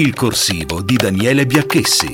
Il corsivo di Daniele Biacchessi.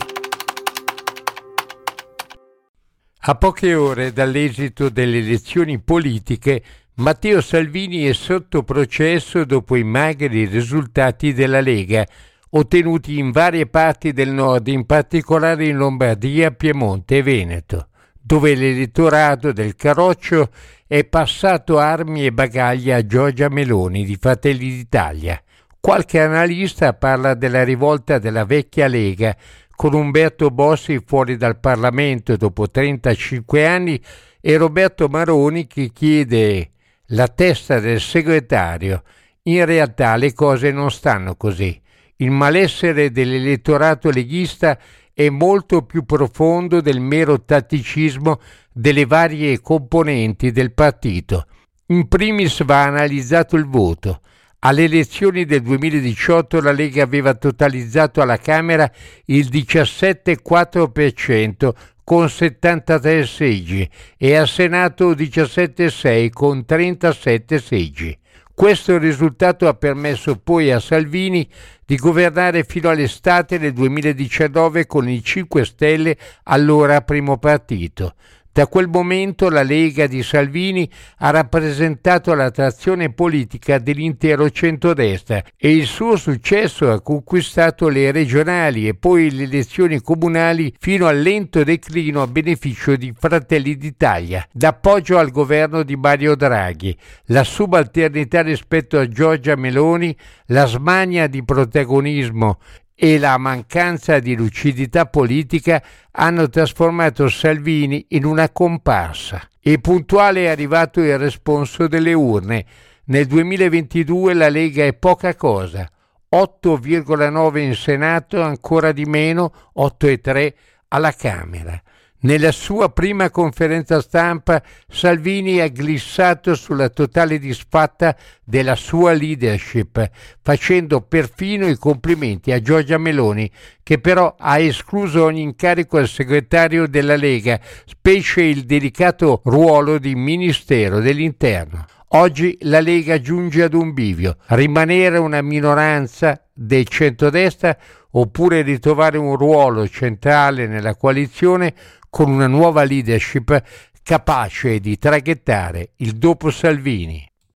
A poche ore dall'esito delle elezioni politiche, Matteo Salvini è sotto processo dopo i magri risultati della Lega, ottenuti in varie parti del nord, in particolare in Lombardia, Piemonte e Veneto, dove l'elettorato del Caroccio è passato armi e bagagli a Giorgia Meloni di Fratelli d'Italia. Qualche analista parla della rivolta della vecchia Lega, con Umberto Bossi fuori dal Parlamento dopo 35 anni e Roberto Maroni che chiede la testa del segretario. In realtà le cose non stanno così. Il malessere dell'elettorato leghista è molto più profondo del mero tatticismo delle varie componenti del partito. In primis va analizzato il voto. Alle elezioni del 2018 la Lega aveva totalizzato alla Camera il 17,4% con 73 seggi e al Senato 17,6 con 37 seggi. Questo risultato ha permesso poi a Salvini di governare fino all'estate del 2019 con i 5 Stelle, allora primo partito. Da quel momento la Lega di Salvini ha rappresentato l'attrazione politica dell'intero centrodestra e il suo successo ha conquistato le regionali e poi le elezioni comunali fino al lento declino a beneficio di Fratelli d'Italia, d'appoggio al governo di Mario Draghi, la subalternità rispetto a Giorgia Meloni, la smania di protagonismo e la mancanza di lucidità politica hanno trasformato Salvini in una comparsa. E puntuale è arrivato il responso delle urne. Nel 2022 la Lega è poca cosa, 8,9 in Senato, ancora di meno, 8,3 alla Camera. Nella sua prima conferenza stampa Salvini ha glissato sulla totale disfatta della sua leadership, facendo perfino i complimenti a Giorgia Meloni, che però ha escluso ogni incarico al segretario della Lega, specie il delicato ruolo di Ministero dell'Interno. Oggi la Lega giunge ad un bivio, rimanere una minoranza del centrodestra oppure ritrovare un ruolo centrale nella coalizione con una nuova leadership capace di traghettare il dopo Salvini.